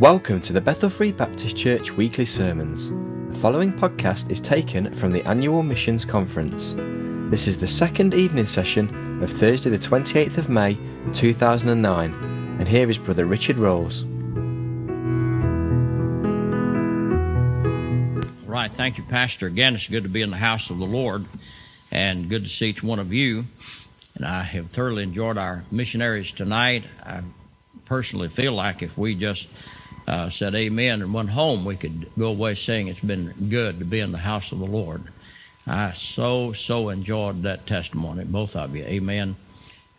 Welcome to the Bethel Free Baptist Church weekly sermons. The following podcast is taken from the annual Missions Conference. This is the second evening session of Thursday, the 28th of May 2009, and here is Brother Richard Rawls. Right, thank you, Pastor. Again, it's good to be in the house of the Lord and good to see each one of you. And I have thoroughly enjoyed our missionaries tonight. I personally feel like if we just uh, said amen and went home, we could go away saying it's been good to be in the house of the Lord. I so, so enjoyed that testimony, both of you. Amen.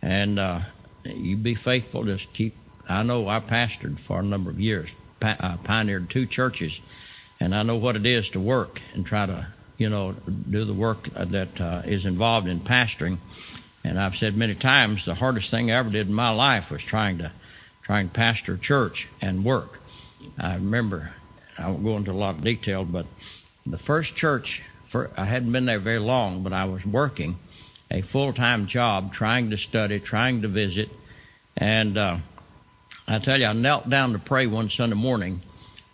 And uh, you be faithful. Just keep. I know I pastored for a number of years, pa- I pioneered two churches, and I know what it is to work and try to, you know, do the work that uh, is involved in pastoring. And I've said many times the hardest thing I ever did in my life was trying to trying to pastor church and work. I remember, I won't go into a lot of detail, but the first church, for, I hadn't been there very long, but I was working a full time job, trying to study, trying to visit. And uh, I tell you, I knelt down to pray one Sunday morning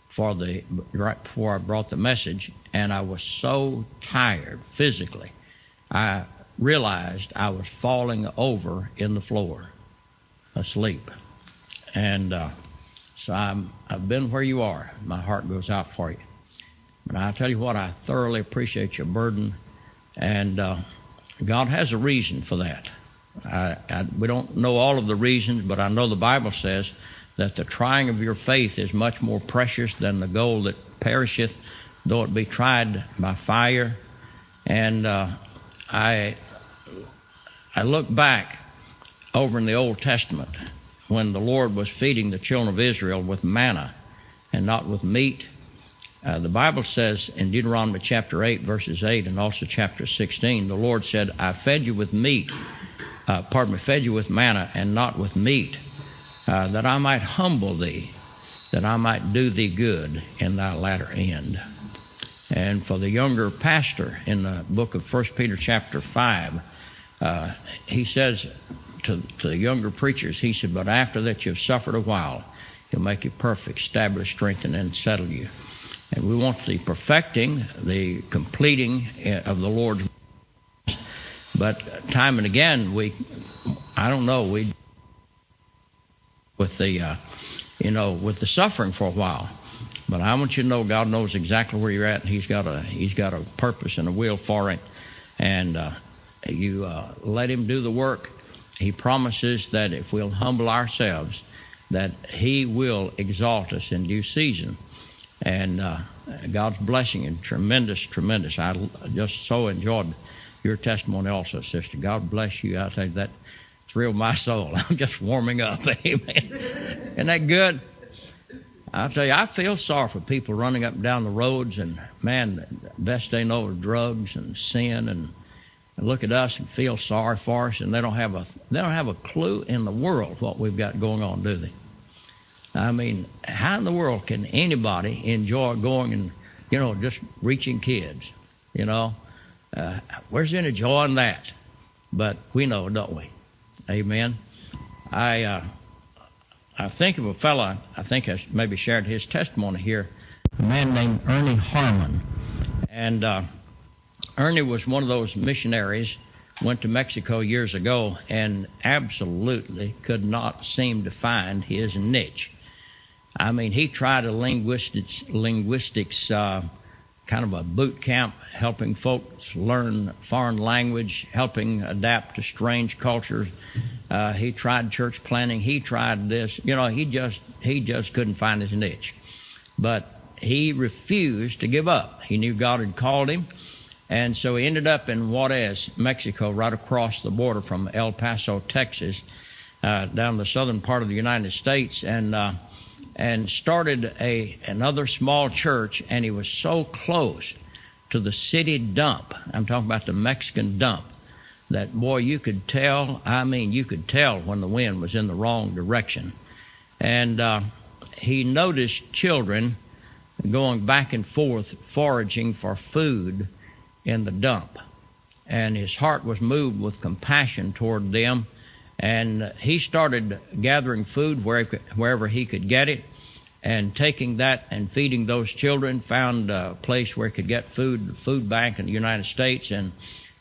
for the right before I brought the message, and I was so tired physically. I realized I was falling over in the floor, asleep. And uh, so I'm, I've been where you are. My heart goes out for you. But I tell you what, I thoroughly appreciate your burden, and uh, God has a reason for that. I, I, we don't know all of the reasons, but I know the Bible says that the trying of your faith is much more precious than the gold that perisheth, though it be tried by fire. And uh, I, I look back over in the Old Testament when the Lord was feeding the children of Israel with manna and not with meat. Uh, the Bible says in Deuteronomy chapter 8, verses 8, and also chapter 16, the Lord said, I fed you with meat, uh, pardon me, fed you with manna and not with meat, uh, that I might humble thee, that I might do thee good in thy latter end. And for the younger pastor in the book of 1 Peter chapter 5, uh, he says, to, to the younger preachers, he said, But after that you've suffered a while, he'll make you perfect, establish, strengthen, and settle you. And we want the perfecting, the completing eh, of the Lord's. But time and again, we, I don't know, we, with the, uh, you know, with the suffering for a while. But I want you to know God knows exactly where you're at, and He's got a He's got a purpose and a will for it. And uh, you uh, let Him do the work, he promises that if we'll humble ourselves, that He will exalt us in due season. And uh, God's blessing and tremendous, tremendous. I just so enjoyed your testimony also, sister. God bless you. I tell you that thrilled my soul. I'm just warming up. Amen. Isn't that good? I tell you, I feel sorry for people running up and down the roads, and man, best they know is drugs and sin and and look at us and feel sorry for us, and they don't have a they don't have a clue in the world what we've got going on, do they? I mean, how in the world can anybody enjoy going and you know just reaching kids? You know, uh, where's any joy in that? But we know, don't we? Amen. I uh, I think of a fellow. I think I maybe shared his testimony here. A man named Ernie Harmon, and. Uh, Ernie was one of those missionaries, went to Mexico years ago, and absolutely could not seem to find his niche. I mean, he tried a linguistics, linguistics uh, kind of a boot camp, helping folks learn foreign language, helping adapt to strange cultures. Uh, he tried church planting. He tried this. You know, he just he just couldn't find his niche, but he refused to give up. He knew God had called him. And so he ended up in Juarez, Mexico, right across the border from El Paso, Texas, uh, down the southern part of the United States, and uh, and started a another small church. And he was so close to the city dump. I'm talking about the Mexican dump. That boy, you could tell. I mean, you could tell when the wind was in the wrong direction. And uh, he noticed children going back and forth foraging for food in the dump. And his heart was moved with compassion toward them. And he started gathering food wherever, he could get it. and taking that and feeding those children, found a place where he could get food, food bank in the United States, and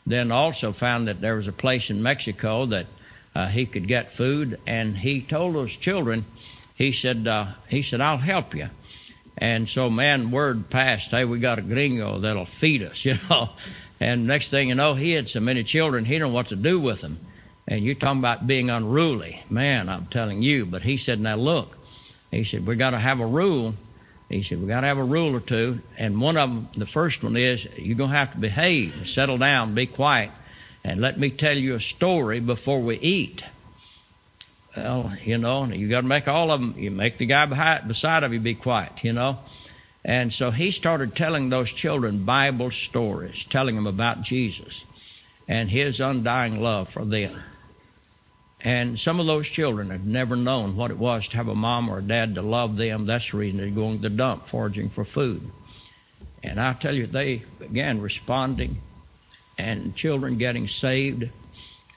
then also found that there was a place in Mexico that uh, he could get food. And he told those children, he said, uh, he said, I'll help you. And so, man, word passed, hey, we got a gringo that'll feed us, you know. And next thing you know, he had so many children, he didn't know what to do with them. And you're talking about being unruly. Man, I'm telling you. But he said, now look, he said, we got to have a rule. He said, we got to have a rule or two. And one of them, the first one is, you're going to have to behave, settle down, be quiet, and let me tell you a story before we eat. Well, you know, you got to make all of them, you make the guy behind, beside of you be quiet, you know. And so he started telling those children Bible stories, telling them about Jesus and his undying love for them. And some of those children had never known what it was to have a mom or a dad to love them. That's the reason they're going to the dump foraging for food. And I tell you, they began responding and children getting saved.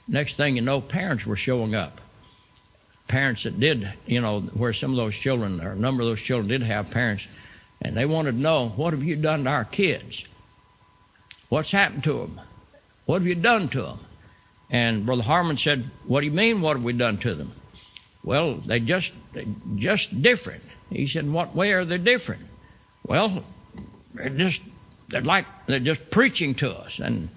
Next thing you know, parents were showing up. Parents that did, you know, where some of those children, or a number of those children did have parents, and they wanted to know, what have you done to our kids? What's happened to them? What have you done to them? And Brother Harmon said, What do you mean, what have we done to them? Well, they just they just different. He said, in What way are they different? Well, they're just they're like they're just preaching to us and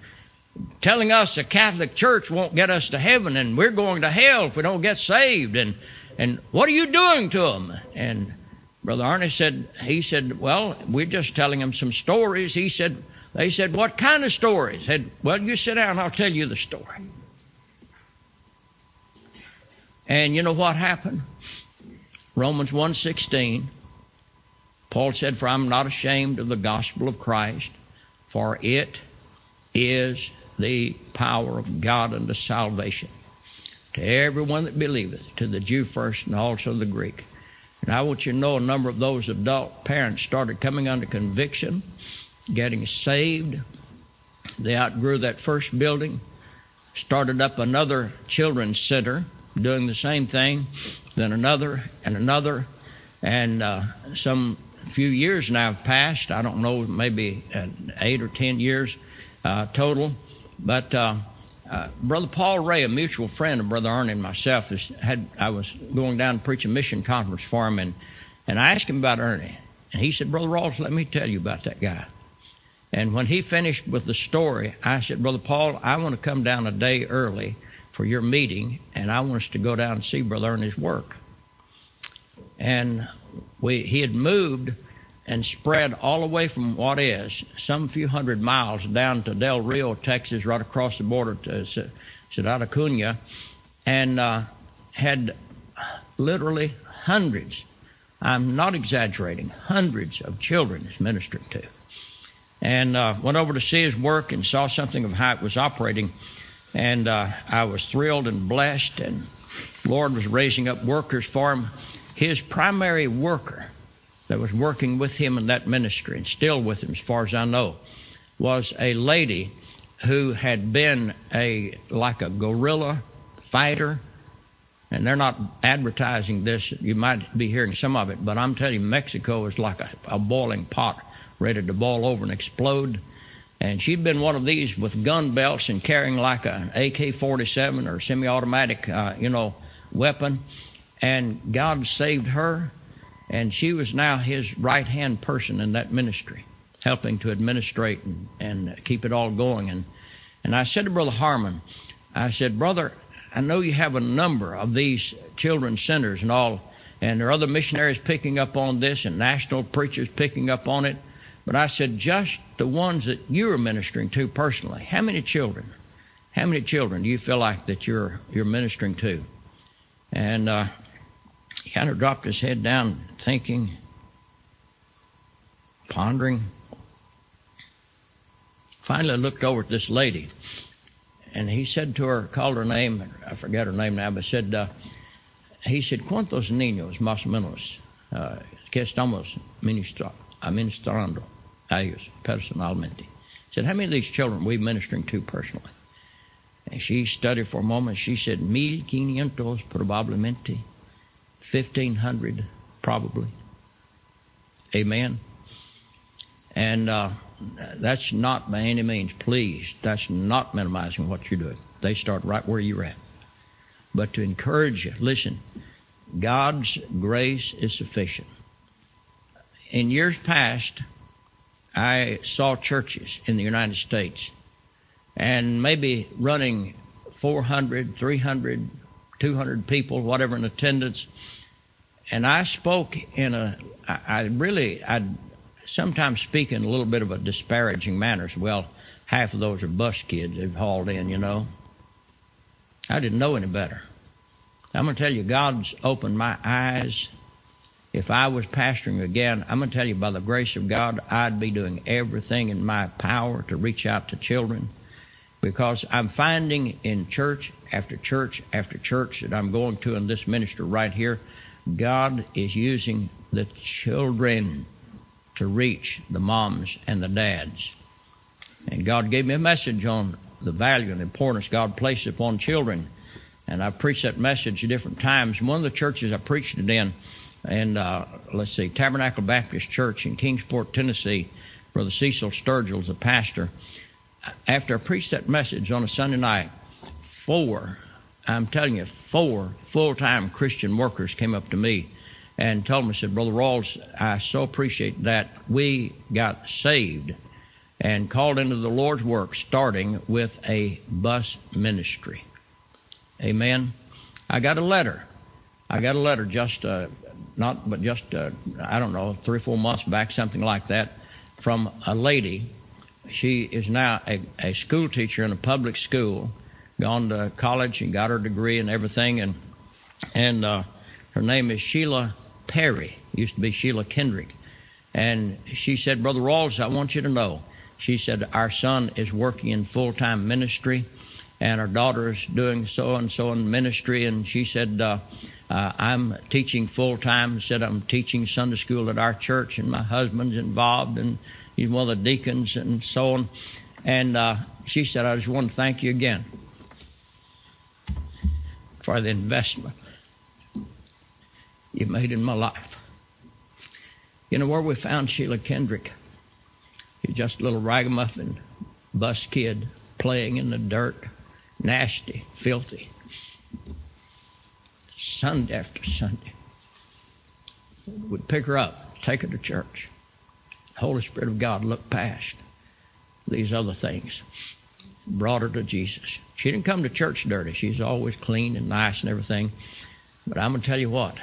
telling us the Catholic Church won't get us to heaven and we're going to hell if we don't get saved and and what are you doing to them? And Brother Ernie said he said, Well, we're just telling them some stories. He said they said, What kind of stories? Said, Well, you sit down, I'll tell you the story. And you know what happened? Romans 1:16 Paul said for I'm not ashamed of the gospel of Christ for it is the power of God unto salvation to everyone that believeth to the Jew first and also the Greek. And I want you to know a number of those adult parents started coming under conviction, getting saved. They outgrew that first building, started up another children's center doing the same thing, then another and another, and uh, some few years now have passed. I don't know, maybe eight or ten years uh, total. But uh, uh, Brother Paul Ray, a mutual friend of Brother Ernie and myself, is, had I was going down to preach a mission conference for him, and and I asked him about Ernie, and he said, Brother Rawls, let me tell you about that guy. And when he finished with the story, I said, Brother Paul, I want to come down a day early for your meeting, and I want us to go down and see Brother Ernie's work. And we, he had moved and spread all the way from what is some few hundred miles down to Del Rio, Texas, right across the border to Ciudad Acuña, and uh, had literally hundreds, I'm not exaggerating, hundreds of children he's ministering to. And uh, went over to see his work and saw something of how it was operating and uh, I was thrilled and blessed, and Lord was raising up workers for him. His primary worker that was working with him in that ministry, and still with him as far as I know, was a lady who had been a like a guerrilla fighter. And they're not advertising this. You might be hearing some of it, but I'm telling you, Mexico is like a, a boiling pot ready to boil over and explode. And she'd been one of these with gun belts and carrying like an AK-47 or semi-automatic, uh, you know, weapon. And God saved her, and she was now his right-hand person in that ministry, helping to administrate and, and keep it all going. And and I said to Brother Harmon, I said, Brother, I know you have a number of these children's centers and all, and there are other missionaries picking up on this and national preachers picking up on it. But I said, just the ones that you're ministering to personally. How many children? How many children do you feel like that you're you're ministering to? And uh, kind of dropped his head down, thinking, pondering. Finally, looked over at this lady, and he said to her, called her name, I forget her name now, but said, uh, he said, ¿Cuántos niños más o menos uh, que estamos ministrando? a ellos personalmente. I said, How many of these children are we ministering to personally? And she studied for a moment. She said, Mil quinientos probablemente. 1,500 probably. Amen. And uh, that's not by any means please, That's not minimizing what you're doing. They start right where you're at. But to encourage you, listen, God's grace is sufficient. In years past, I saw churches in the United States and maybe running 400, 300, 200 people, whatever in attendance. And I spoke in a, I, I really, I sometimes speak in a little bit of a disparaging manner. Well, half of those are bus kids they've hauled in, you know. I didn't know any better. I'm going to tell you, God's opened my eyes. If I was pastoring again, I'm going to tell you, by the grace of God, I'd be doing everything in my power to reach out to children because I'm finding in church after church after church that I'm going to in this ministry right here, God is using the children to reach the moms and the dads. And God gave me a message on the value and importance God places upon children. And I preached that message at different times. One of the churches I preached it in, and uh, let's see, Tabernacle Baptist Church in Kingsport, Tennessee, Brother Cecil Sturgill is the pastor after I preached that message on a Sunday night, four, I'm telling you, four full time Christian workers came up to me and told me, said, Brother Rawls, I so appreciate that we got saved and called into the Lord's work, starting with a bus ministry. Amen. I got a letter. I got a letter just, uh, not, but just, uh, I don't know, three or four months back, something like that, from a lady she is now a, a school teacher in a public school, gone to college and got her degree and everything, and and uh, her name is Sheila Perry. Used to be Sheila Kendrick, and she said, Brother Rawls, I want you to know. She said our son is working in full time ministry, and our daughter is doing so and so in ministry, and she said. Uh, uh, I'm teaching full time. Said I'm teaching Sunday school at our church, and my husband's involved, and He's one of the deacons and so on. And uh, she said, I just want to thank you again for the investment you made in my life. You know where we found Sheila Kendrick? He's just a little ragamuffin bus kid playing in the dirt, nasty, filthy. Sunday after Sunday. We'd pick her up, take her to church. The Holy Spirit of God looked past these other things, brought her to Jesus. She didn't come to church dirty. She's always clean and nice and everything. But I'm going to tell you what,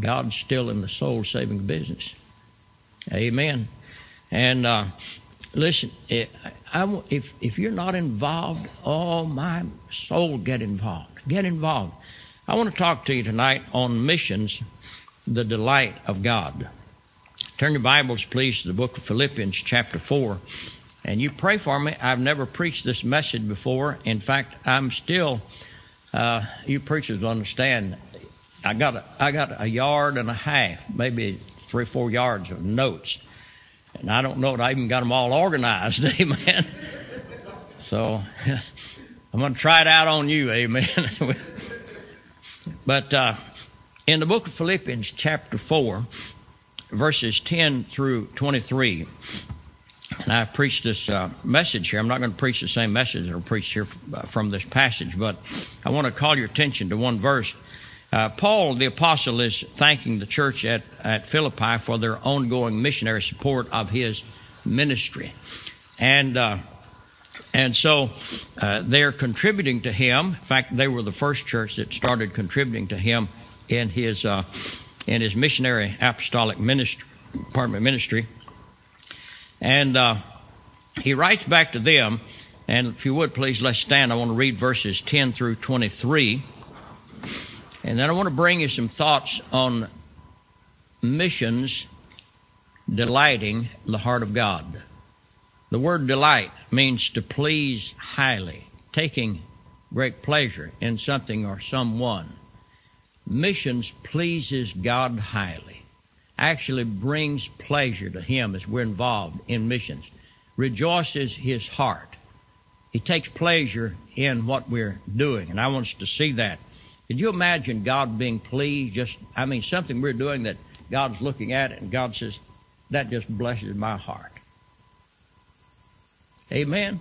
God's still in the soul saving business. Amen. And uh, listen, I, if, if you're not involved, oh, my soul, get involved. Get involved. I want to talk to you tonight on missions, the delight of God. Turn your Bibles, please, to the book of Philippians, chapter 4. And you pray for me. I've never preached this message before. In fact, I'm still, uh, you preachers understand, I got, a, I got a yard and a half, maybe three, four yards of notes. And I don't know that I even got them all organized, amen. So I'm going to try it out on you, amen. but uh, in the book of Philippians, chapter 4, verses 10 through 23. And I preached this uh, message here. I'm not going to preach the same message that I preached here uh, from this passage, but I want to call your attention to one verse. Uh, Paul, the apostle, is thanking the church at, at Philippi for their ongoing missionary support of his ministry. And, uh, and so uh, they're contributing to him. In fact, they were the first church that started contributing to him in his uh, in his missionary apostolic ministry, ministry. And uh, he writes back to them, and if you would please, let's stand. I want to read verses 10 through 23. And then I want to bring you some thoughts on missions delighting the heart of God. The word delight means to please highly, taking great pleasure in something or someone missions pleases God highly, actually brings pleasure to Him as we're involved in missions, rejoices His heart. He takes pleasure in what we're doing, and I want us to see that. Could you imagine God being pleased? Just, I mean, something we're doing that God's looking at, and God says, that just blesses my heart. Amen.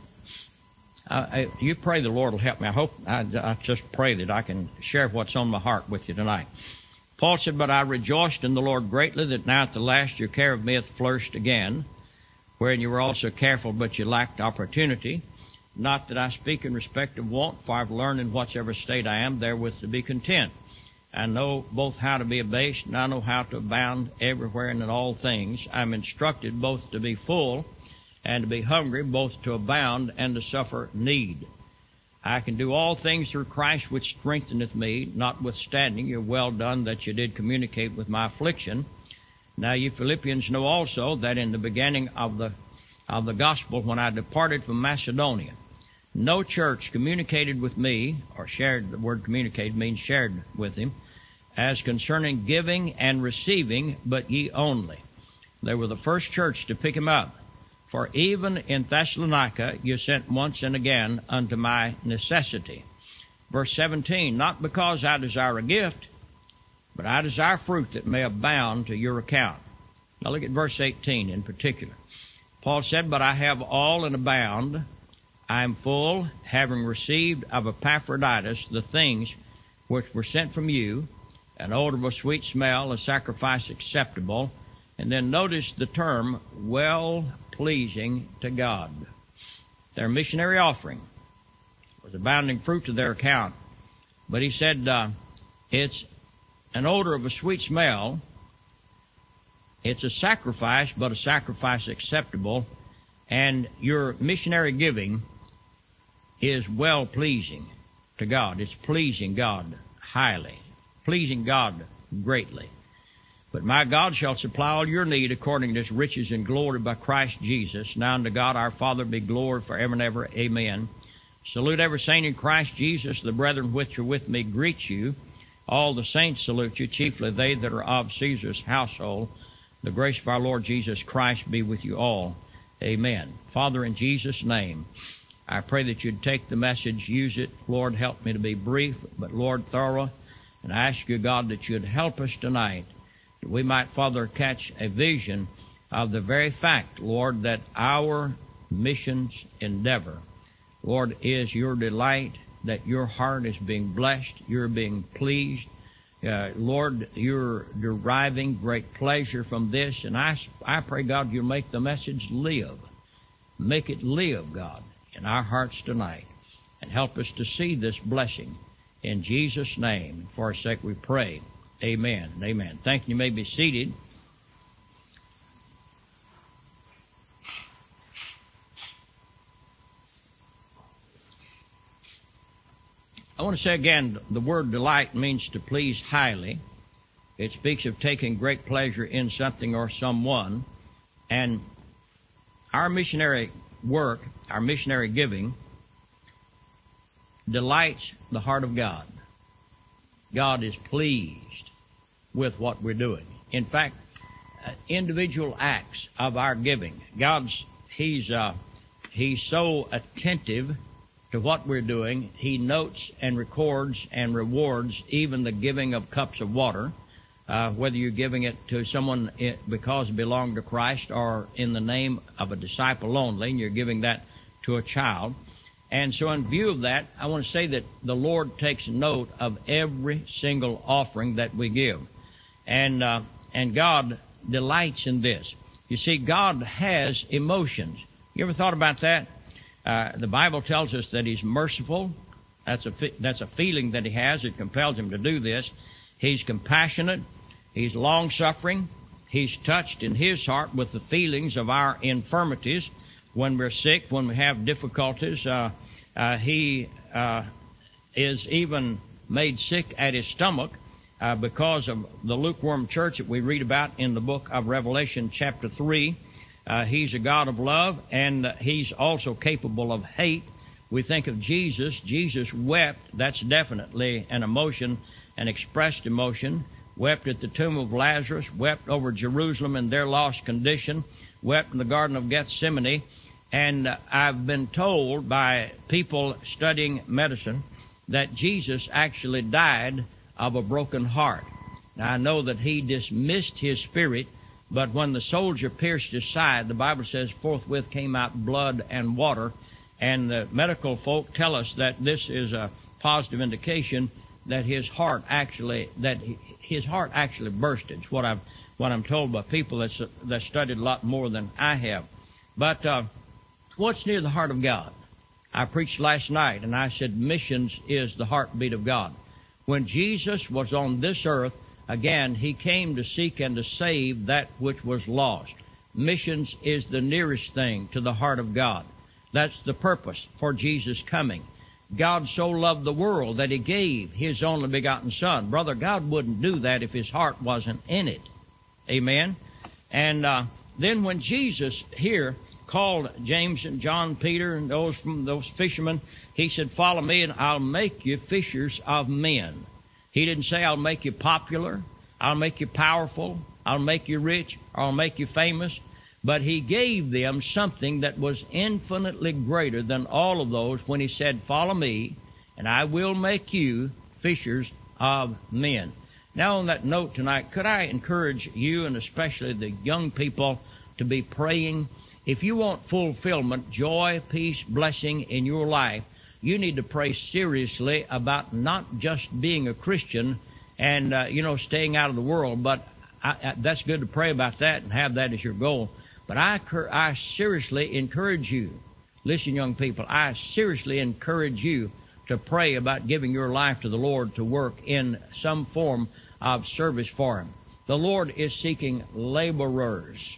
I, you pray the Lord will help me. I hope I, I just pray that I can share what's on my heart with you tonight. Paul said, But I rejoiced in the Lord greatly that now at the last your care of me hath flourished again, wherein you were also careful, but you lacked opportunity. Not that I speak in respect of want, for I've learned in whatsoever state I am therewith to be content. I know both how to be abased, and I know how to abound everywhere and in all things. I'm instructed both to be full and to be hungry, both to abound and to suffer need. I can do all things through Christ which strengtheneth me, notwithstanding you're well done that you did communicate with my affliction. Now you Philippians know also that in the beginning of the of the gospel when I departed from Macedonia, no church communicated with me, or shared the word communicated means shared with him, as concerning giving and receiving, but ye only. They were the first church to pick him up. For even in Thessalonica you sent once and again unto my necessity. Verse 17, not because I desire a gift, but I desire fruit that may abound to your account. Now look at verse 18 in particular. Paul said, But I have all and abound. I am full, having received of Epaphroditus the things which were sent from you, an odor of a sweet smell, a sacrifice acceptable. And then notice the term, well pleasing to God. Their missionary offering was abounding fruit to their account. But he said, uh, it's an odor of a sweet smell. It's a sacrifice, but a sacrifice acceptable. And your missionary giving is well pleasing to God. It's pleasing God highly, pleasing God greatly. But my God shall supply all your need according to his riches and glory by Christ Jesus. Now unto God our Father be glory forever and ever. Amen. Salute every saint in Christ Jesus. The brethren which are with me greet you. All the saints salute you, chiefly they that are of Caesar's household. The grace of our Lord Jesus Christ be with you all. Amen. Father, in Jesus' name, I pray that you'd take the message, use it. Lord, help me to be brief, but Lord, thorough. And I ask you, God, that you'd help us tonight we might, Father, catch a vision of the very fact, Lord, that our missions endeavor, Lord, is your delight, that your heart is being blessed, you're being pleased. Uh, Lord, you're deriving great pleasure from this, and I, I pray, God, you'll make the message live. Make it live, God, in our hearts tonight, and help us to see this blessing. In Jesus' name, for our sake we pray. Amen. Amen. Thank you. You may be seated. I want to say again the word delight means to please highly. It speaks of taking great pleasure in something or someone. And our missionary work, our missionary giving, delights the heart of God. God is pleased with what we're doing. In fact, uh, individual acts of our giving, God's He's uh, He's so attentive to what we're doing. He notes and records and rewards even the giving of cups of water, uh, whether you're giving it to someone because it belonged to Christ or in the name of a disciple only, and you're giving that to a child. And so, in view of that, I want to say that the Lord takes note of every single offering that we give. And, uh, and God delights in this. You see, God has emotions. You ever thought about that? Uh, the Bible tells us that He's merciful. That's a, that's a feeling that He has. It compels Him to do this. He's compassionate. He's long suffering. He's touched in His heart with the feelings of our infirmities when we're sick, when we have difficulties. Uh, uh, he uh, is even made sick at his stomach uh, because of the lukewarm church that we read about in the book of Revelation, chapter 3. Uh, he's a God of love, and he's also capable of hate. We think of Jesus. Jesus wept. That's definitely an emotion, an expressed emotion. Wept at the tomb of Lazarus, wept over Jerusalem and their lost condition, wept in the Garden of Gethsemane. And I've been told by people studying medicine that Jesus actually died of a broken heart. Now, I know that he dismissed his spirit But when the soldier pierced his side, the Bible says forthwith came out blood and water. And the medical folk tell us that this is a positive indication that his heart actually that his heart actually bursted. It's what I've what I'm told by people that's that studied a lot more than I have. But uh, what's near the heart of God? I preached last night, and I said missions is the heartbeat of God. When Jesus was on this earth, again, he came to seek and to save that which was lost. Missions is the nearest thing to the heart of God. That's the purpose for Jesus coming. God so loved the world that he gave his only begotten Son. Brother, God wouldn't do that if his heart wasn't in it. Amen. And uh, then when Jesus here called James and John, Peter, and those from those fishermen, he said, "Follow me, and I'll make you fishers of men." He didn't say, "I'll make you popular, I'll make you powerful, I'll make you rich, I'll make you famous." But he gave them something that was infinitely greater than all of those when he said, Follow me, and I will make you fishers of men. Now, on that note tonight, could I encourage you and especially the young people to be praying? If you want fulfillment, joy, peace, blessing in your life, you need to pray seriously about not just being a Christian and, uh, you know, staying out of the world, but I, I, that's good to pray about that and have that as your goal. But I, I seriously encourage you, listen, young people, I seriously encourage you to pray about giving your life to the Lord to work in some form of service for Him. The Lord is seeking laborers.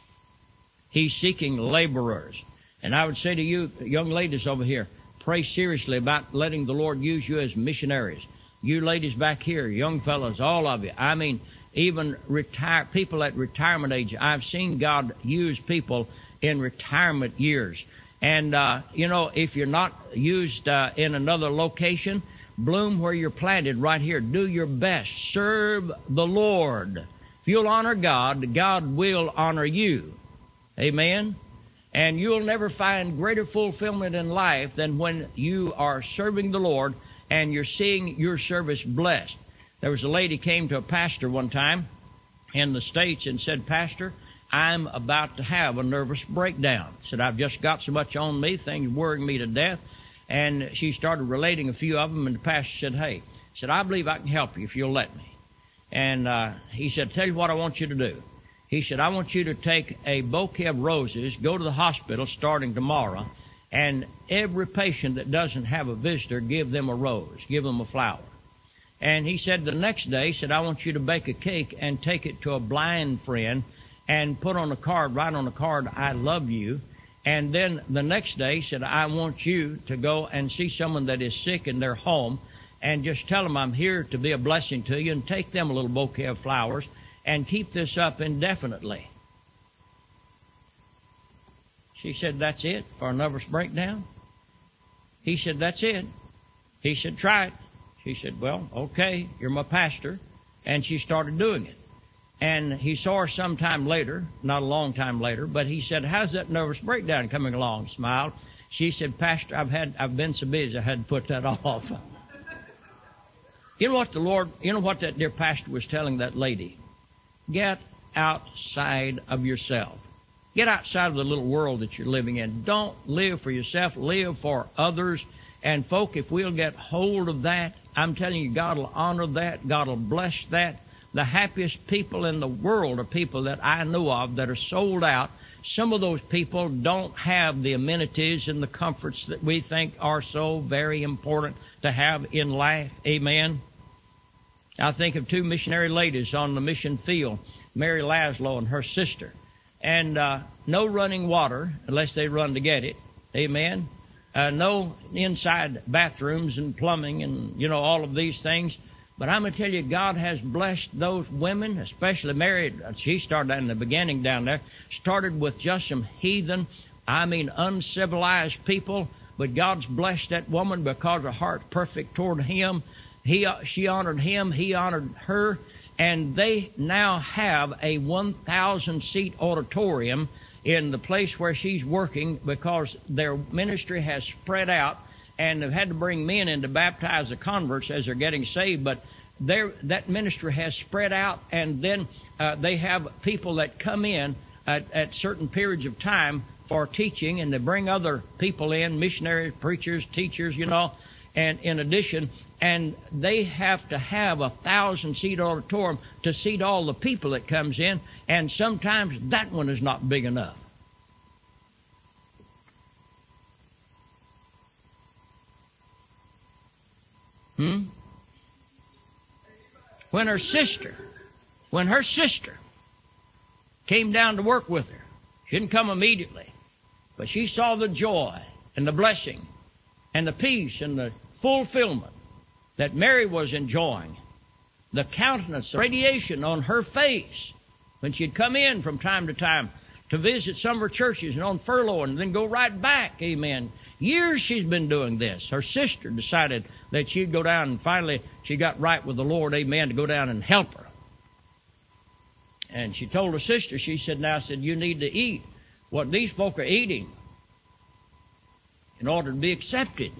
He's seeking laborers. And I would say to you, young ladies over here, pray seriously about letting the Lord use you as missionaries. You ladies back here, young fellows, all of you. I mean, even retire people at retirement age. I've seen God use people in retirement years. And, uh, you know, if you're not used uh, in another location, bloom where you're planted right here. Do your best. Serve the Lord. If you'll honor God, God will honor you. Amen. And you'll never find greater fulfillment in life than when you are serving the Lord and you're seeing your service blessed. There was a lady came to a pastor one time in the States and said, Pastor, I'm about to have a nervous breakdown. Said, I've just got so much on me, things worrying me to death. And she started relating a few of them, and the pastor said, Hey, said, I believe I can help you if you'll let me. And uh, he said, Tell you what I want you to do. He said, I want you to take a bouquet of roses, go to the hospital starting tomorrow, and every patient that doesn't have a visitor, give them a rose, give them a flower. And he said the next day, he said, I want you to bake a cake and take it to a blind friend and put on a card, write on a card, I love you. And then the next day, he said, I want you to go and see someone that is sick in their home and just tell them I'm here to be a blessing to you and take them a little bouquet of flowers and keep this up indefinitely. She said, That's it for a nervous breakdown? He said, That's it. He said, Try it. She said, Well, okay, you're my pastor. And she started doing it. And he saw her some time later, not a long time later, but he said, How's that nervous breakdown coming along? Smiled. She said, Pastor, I've had I've been so busy I had to put that off. you know what the Lord you know what that dear pastor was telling that lady? Get outside of yourself. Get outside of the little world that you're living in. Don't live for yourself, live for others. And folk, if we'll get hold of that, I'm telling you, God will honor that. God will bless that. The happiest people in the world are people that I know of that are sold out. Some of those people don't have the amenities and the comforts that we think are so very important to have in life. Amen. I think of two missionary ladies on the mission field, Mary Laszlo and her sister. And uh, no running water unless they run to get it. Amen. Uh, no inside bathrooms and plumbing and, you know, all of these things. But I'm going to tell you, God has blessed those women, especially Mary. She started in the beginning down there, started with just some heathen, I mean, uncivilized people. But God's blessed that woman because her heart perfect toward Him. He, she honored Him, He honored her, and they now have a 1,000 seat auditorium in the place where she's working because their ministry has spread out and they've had to bring men in to baptize the converts as they're getting saved. But that ministry has spread out, and then uh, they have people that come in at, at certain periods of time for teaching, and they bring other people in, missionaries, preachers, teachers, you know, and in addition, and they have to have a thousand seat auditorium to seat all the people that comes in, and sometimes that one is not big enough. Hmm? When her sister, when her sister came down to work with her, she didn't come immediately, but she saw the joy and the blessing and the peace and the fulfillment that Mary was enjoying. The countenance, the radiation on her face when she'd come in from time to time to visit some of her churches and on furlough and then go right back. Amen. Years she's been doing this. Her sister decided that she'd go down and finally she got right with the Lord, amen, to go down and help her. And she told her sister, she said, now, I said, you need to eat what these folk are eating in order to be accepted.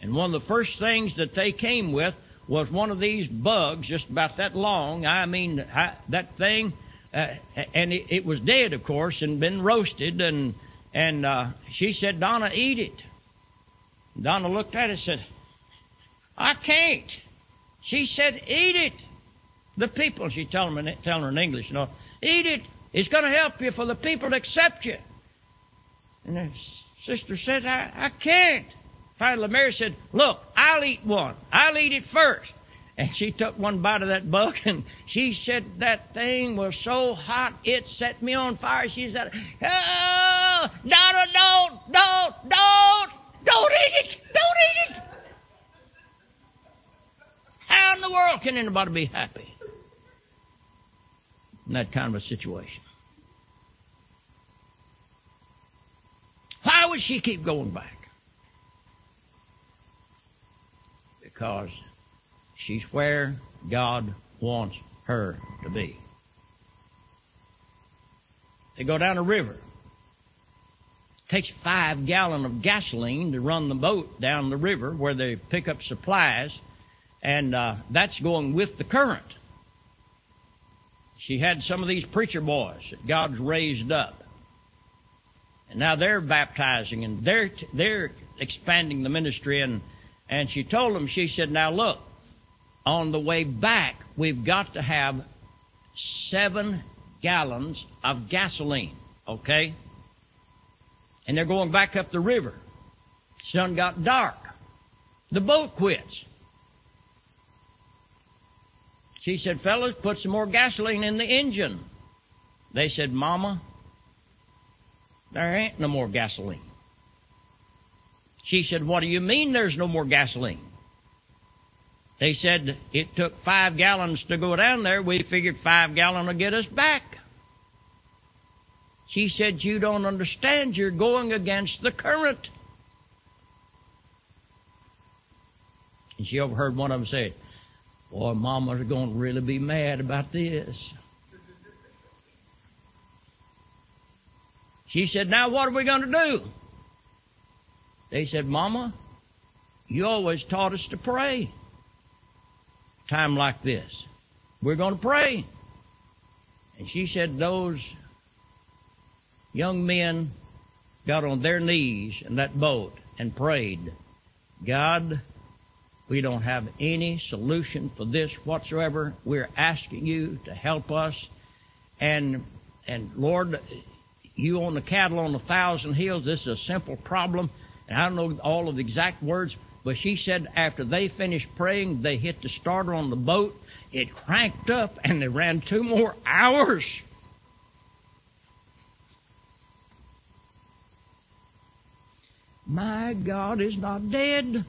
And one of the first things that they came with was one of these bugs, just about that long. I mean, I, that thing, uh, and it, it, was dead, of course, and been roasted. And and uh, she said, "Donna, eat it." Donna looked at it and said, "I can't." She said, "Eat it." The people, she telling her, telling her in English, you know, eat it. It's going to help you for the people to accept you. And the sister said, I, I can't. Finally, Mary said, Look, I'll eat one. I'll eat it first. And she took one bite of that bug, and she said that thing was so hot it set me on fire. She said, Oh, Donna, don't, don't, don't, don't eat it, don't eat it. How in the world can anybody be happy in that kind of a situation? Why would she keep going back? Because she's where God wants her to be. They go down a river. It takes five gallon of gasoline to run the boat down the river where they pick up supplies, and uh, that's going with the current. She had some of these preacher boys that God's raised up, and now they're baptizing and they're they're expanding the ministry and and she told him, she said, Now look, on the way back, we've got to have seven gallons of gasoline, okay? And they're going back up the river. Sun got dark. The boat quits. She said, Fellas, put some more gasoline in the engine. They said, Mama, there ain't no more gasoline. She said, What do you mean there's no more gasoline? They said it took five gallons to go down there. We figured five gallon would get us back. She said, You don't understand. You're going against the current. And she overheard one of them say, Boy, Mama's going to really be mad about this. She said, Now what are we going to do? They said, Mama, you always taught us to pray. Time like this. We're going to pray. And she said, Those young men got on their knees in that boat and prayed, God, we don't have any solution for this whatsoever. We're asking you to help us. And, and Lord, you own the cattle on a thousand hills. This is a simple problem. And I don't know all of the exact words, but she said after they finished praying, they hit the starter on the boat. It cranked up and they ran two more hours. My God is not dead.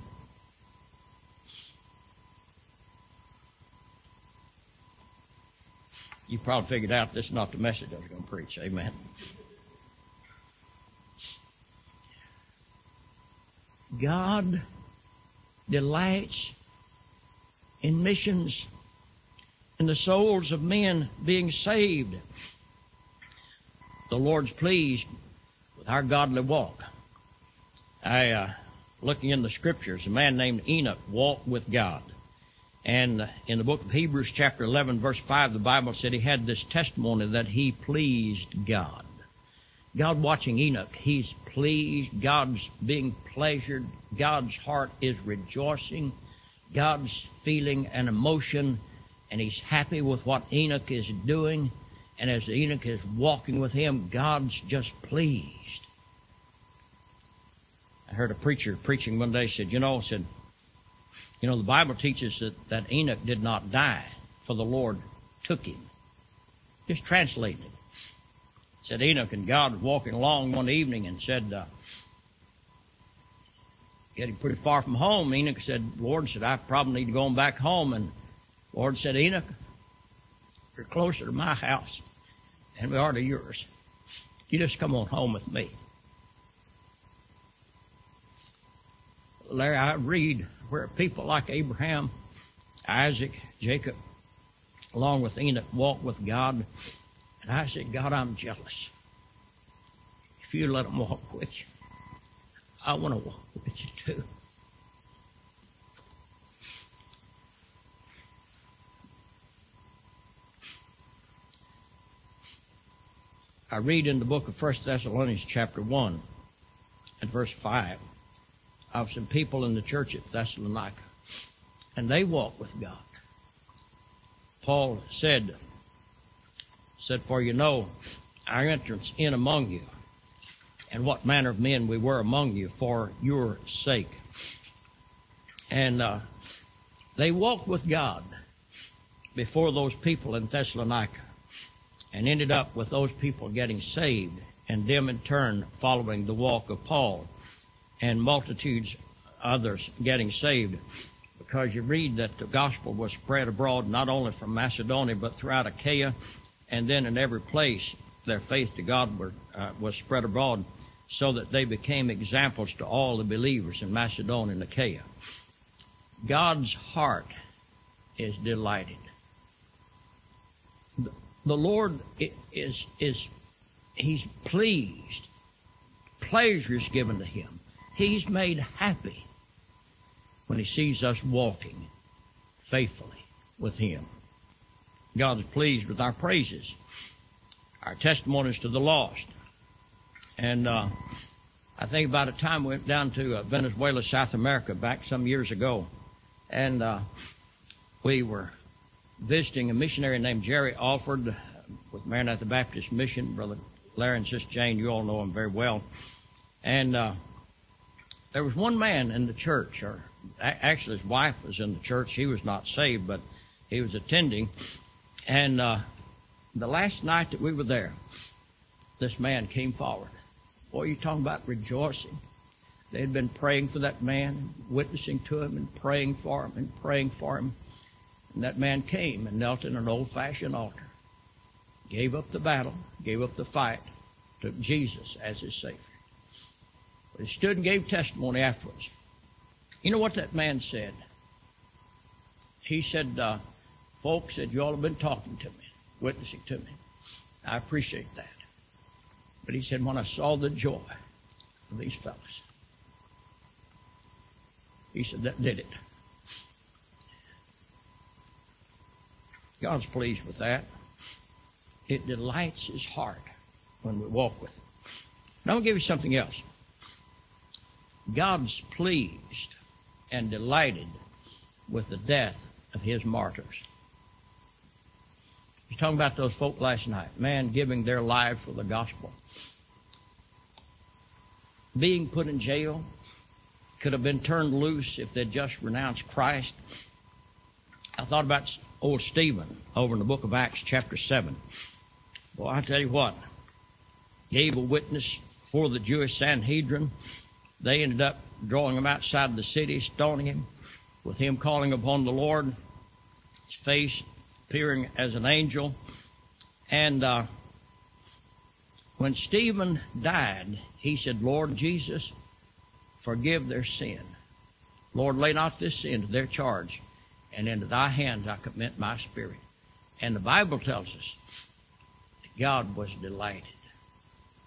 You probably figured out this is not the message I was going to preach. Amen. God delights in missions, in the souls of men being saved. The Lord's pleased with our godly walk. I, uh, looking in the scriptures, a man named Enoch walked with God. And in the book of Hebrews, chapter 11, verse 5, the Bible said he had this testimony that he pleased God. God watching Enoch, he's pleased. God's being pleasured. God's heart is rejoicing. God's feeling an emotion, and he's happy with what Enoch is doing. And as Enoch is walking with him, God's just pleased. I heard a preacher preaching one day said, you know, said, you know, the Bible teaches that, that Enoch did not die, for the Lord took him. Just translating it. Said Enoch and God was walking along one evening and said, uh, getting pretty far from home. Enoch said, Lord said, I probably need to go on back home. And Lord said, Enoch, you're closer to my house than we are to yours. You just come on home with me. Larry, I read where people like Abraham, Isaac, Jacob, along with Enoch, walked with God. And I said, God, I'm jealous. If you let them walk with you, I want to walk with you too. I read in the book of 1 Thessalonians chapter 1 and verse 5 of some people in the church at Thessalonica, and they walk with God. Paul said, said, For you know our entrance in among you, and what manner of men we were among you for your sake. And uh, they walked with God before those people in Thessalonica and ended up with those people getting saved and them in turn following the walk of Paul and multitudes others getting saved because you read that the gospel was spread abroad not only from Macedonia but throughout Achaia and then in every place their faith to God were, uh, was spread abroad so that they became examples to all the believers in Macedonia and Achaia. God's heart is delighted. The Lord is, is, He's pleased. Pleasure is given to Him. He's made happy when he sees us walking faithfully with him. God is pleased with our praises, our testimonies to the lost. And uh, I think about a time we went down to uh, Venezuela, South America, back some years ago, and uh, we were visiting a missionary named Jerry Alford with Maranatha Baptist Mission. Brother Larry and Sister Jane, you all know him very well. And uh, there was one man in the church, or actually his wife was in the church. He was not saved, but he was attending. And uh, the last night that we were there, this man came forward. Boy, you're talking about rejoicing. They had been praying for that man, witnessing to him, and praying for him, and praying for him. And that man came and knelt in an old fashioned altar, gave up the battle, gave up the fight, took Jesus as his Savior. But he stood and gave testimony afterwards. You know what that man said? He said, uh, folks said, you all have been talking to me, witnessing to me. I appreciate that. But he said, when I saw the joy of these fellows, he said, that did it. God's pleased with that. It delights his heart when we walk with him. Now, I'm going to give you something else. God's pleased and delighted with the death of his martyrs. Talking about those folk last night, man giving their life for the gospel. Being put in jail, could have been turned loose if they'd just renounced Christ. I thought about old Stephen over in the book of Acts, chapter 7. Well, I tell you what, gave a witness for the Jewish Sanhedrin they ended up drawing him outside the city, stoning him, with him calling upon the Lord, his face appearing as an angel. And uh, when Stephen died, he said, Lord Jesus, forgive their sin. Lord, lay not this sin to their charge, and into thy hands I commit my spirit. And the Bible tells us that God was delighted.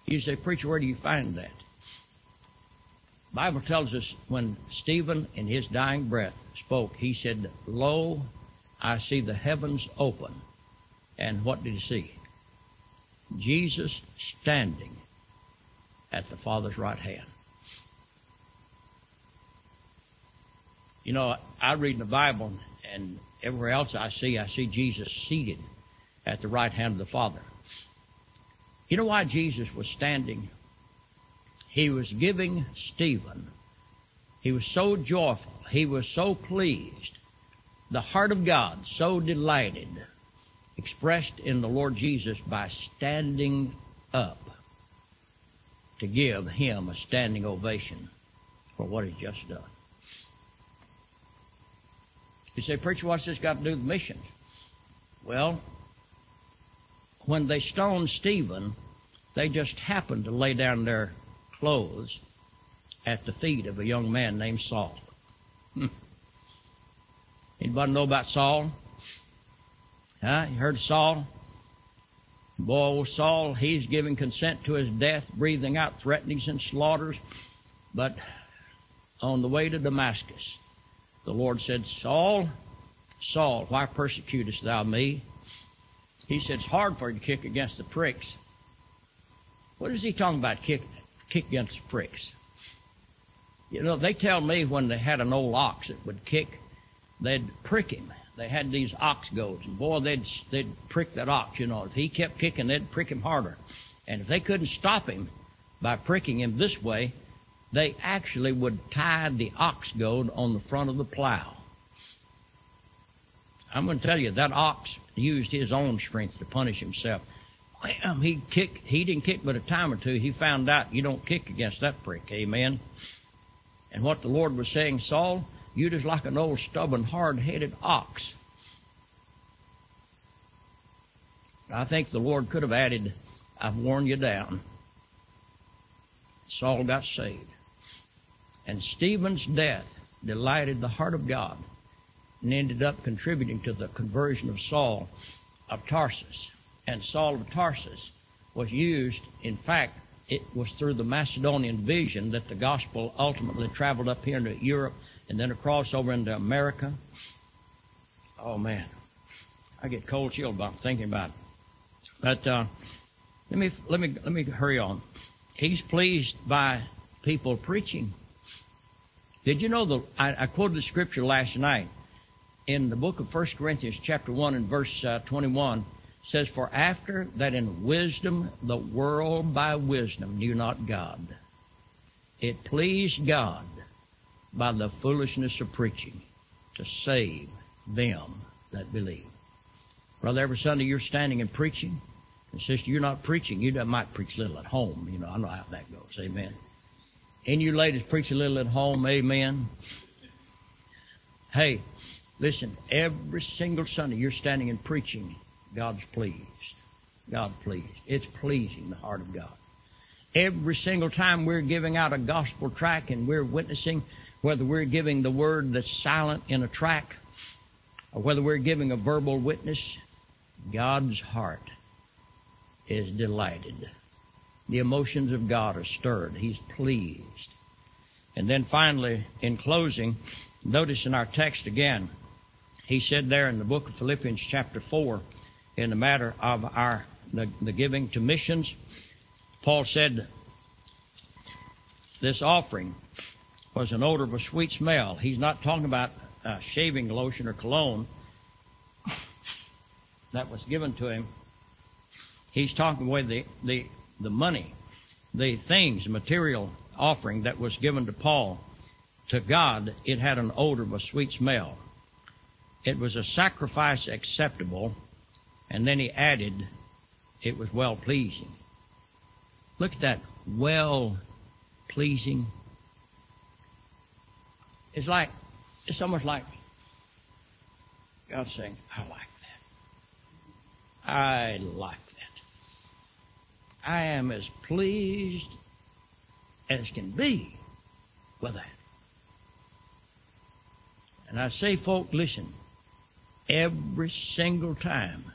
You say, Preacher, where do you find that? Bible tells us when Stephen in his dying breath spoke, he said, Lo, I see the heavens open. And what did he see? Jesus standing at the Father's right hand. You know, I read in the Bible, and everywhere else I see, I see Jesus seated at the right hand of the Father. You know why Jesus was standing? He was giving Stephen, he was so joyful, he was so pleased, the heart of God so delighted, expressed in the Lord Jesus by standing up to give him a standing ovation for what he's just done. You say, Preacher, what's this got to do with missions? Well, when they stoned Stephen, they just happened to lay down their clothes at the feet of a young man named Saul. Anybody know about Saul? Huh? You heard of Saul? Boy, old Saul, he's giving consent to his death, breathing out threatenings and slaughters. But on the way to Damascus, the Lord said, Saul, Saul, why persecutest thou me? He said, It's hard for you to kick against the pricks. What is he talking about, kick, kick against the pricks? You know, they tell me when they had an old ox that would kick, they'd prick him. They had these ox goads, and boy, they'd they'd prick that ox. You know, if he kept kicking, they'd prick him harder. And if they couldn't stop him by pricking him this way, they actually would tie the ox goad on the front of the plow. I'm going to tell you that ox used his own strength to punish himself. Wham! He kicked. He didn't kick but a time or two. He found out you don't kick against that prick. Amen. And what the Lord was saying, Saul, you just like an old stubborn, hard-headed ox. I think the Lord could have added, I've worn you down. Saul got saved. And Stephen's death delighted the heart of God and ended up contributing to the conversion of Saul of Tarsus. And Saul of Tarsus was used, in fact, it was through the Macedonian vision that the gospel ultimately traveled up here into Europe and then across over into America. Oh man, I get cold chilled about thinking about it. But uh, let me let me let me hurry on. He's pleased by people preaching. Did you know the? I, I quoted the scripture last night in the book of First Corinthians, chapter one and verse uh, twenty-one. Says, For after that in wisdom the world by wisdom knew not God, it pleased God by the foolishness of preaching to save them that believe. Brother, every Sunday you're standing and preaching, and sister, you're not preaching. You might preach a little at home. You know, I know how that goes. Amen. And you ladies preach a little at home. Amen. Hey, listen, every single Sunday you're standing and preaching, God's pleased. God pleased. It's pleasing the heart of God. Every single time we're giving out a gospel track and we're witnessing, whether we're giving the word that's silent in a track or whether we're giving a verbal witness, God's heart is delighted. The emotions of God are stirred. He's pleased. And then finally, in closing, notice in our text again, he said there in the book of Philippians chapter 4, in the matter of our the, the giving to missions, Paul said, this offering was an odor of a sweet smell. He's not talking about uh, shaving lotion or cologne that was given to him. He's talking with the, the, the money, the things, material offering that was given to Paul. To God, it had an odor of a sweet smell. It was a sacrifice acceptable, and then he added, it was well pleasing. Look at that, well pleasing it's like, it's almost like God saying, I like that. I like that. I am as pleased as can be with that. And I say, folk, listen, every single time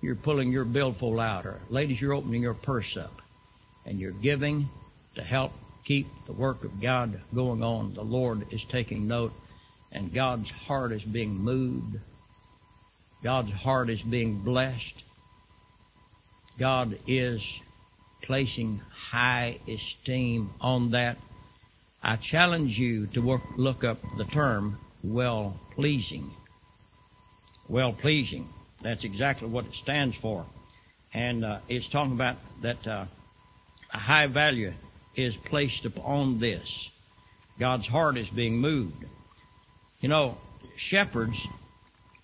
you're pulling your billfold out, or ladies, you're opening your purse up, and you're giving to help keep the work of God going on. The Lord is taking note, and God's heart is being moved. God's heart is being blessed. God is placing high esteem on that. I challenge you to work, look up the term well pleasing. Well pleasing. That's exactly what it stands for. And uh, it's talking about that uh, a high value is placed upon this. God's heart is being moved. You know, shepherds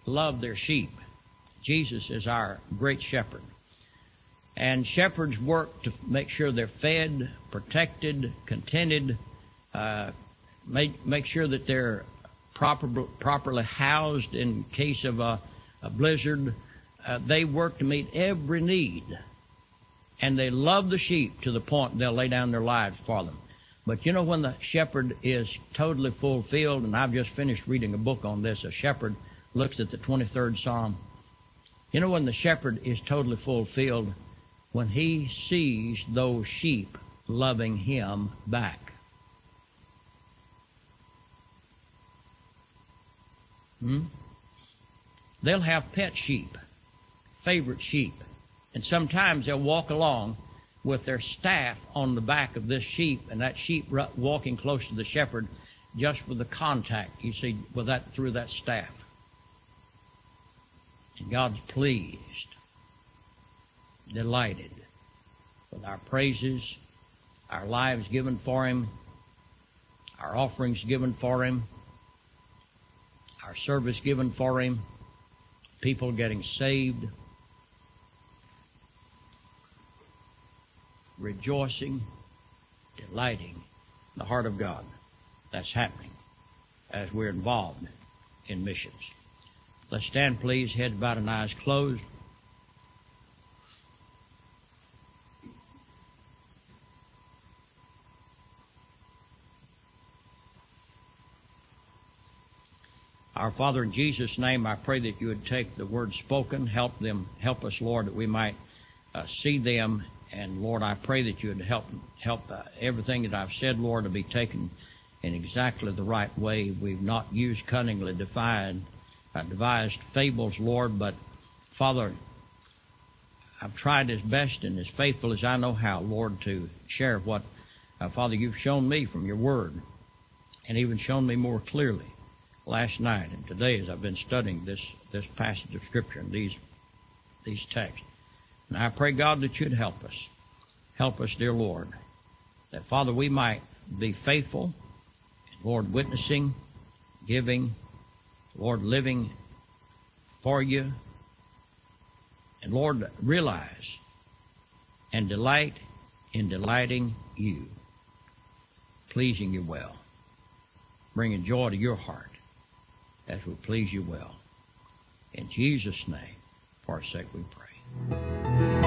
love their sheep. Jesus is our great shepherd. And shepherds work to make sure they're fed, protected, contented, uh, make, make sure that they're proper, properly housed in case of a, a blizzard. Uh, they work to meet every need. And they love the sheep to the point they'll lay down their lives for them. But you know, when the shepherd is totally fulfilled, and I've just finished reading a book on this, a shepherd looks at the 23rd Psalm. You know, when the shepherd is totally fulfilled, when he sees those sheep loving him back. Hmm? They'll have pet sheep, favorite sheep, and sometimes they'll walk along with their staff on the back of this sheep, and that sheep walking close to the shepherd just with the contact you see with that through that staff. And God's pleased delighted with our praises, our lives given for Him, our offerings given for Him, our service given for Him, people getting saved, rejoicing, delighting in the heart of God. That's happening as we're involved in missions. Let's stand, please, heads bowed and eyes closed. Our Father, in Jesus' name, I pray that you would take the words spoken, help them, help us, Lord, that we might uh, see them. And Lord, I pray that you would help help uh, everything that I've said, Lord, to be taken in exactly the right way. We've not used cunningly defined, uh, devised fables, Lord, but Father, I've tried as best and as faithful as I know how, Lord, to share what, uh, Father, you've shown me from your word, and even shown me more clearly last night and today as I've been studying this, this passage of Scripture and these, these texts. And I pray, God, that you'd help us. Help us, dear Lord, that, Father, we might be faithful, Lord, witnessing, giving, Lord, living for you, and Lord, realize and delight in delighting you, pleasing you well, bringing joy to your heart as will please you well. In Jesus' name, for our sake we pray. thank you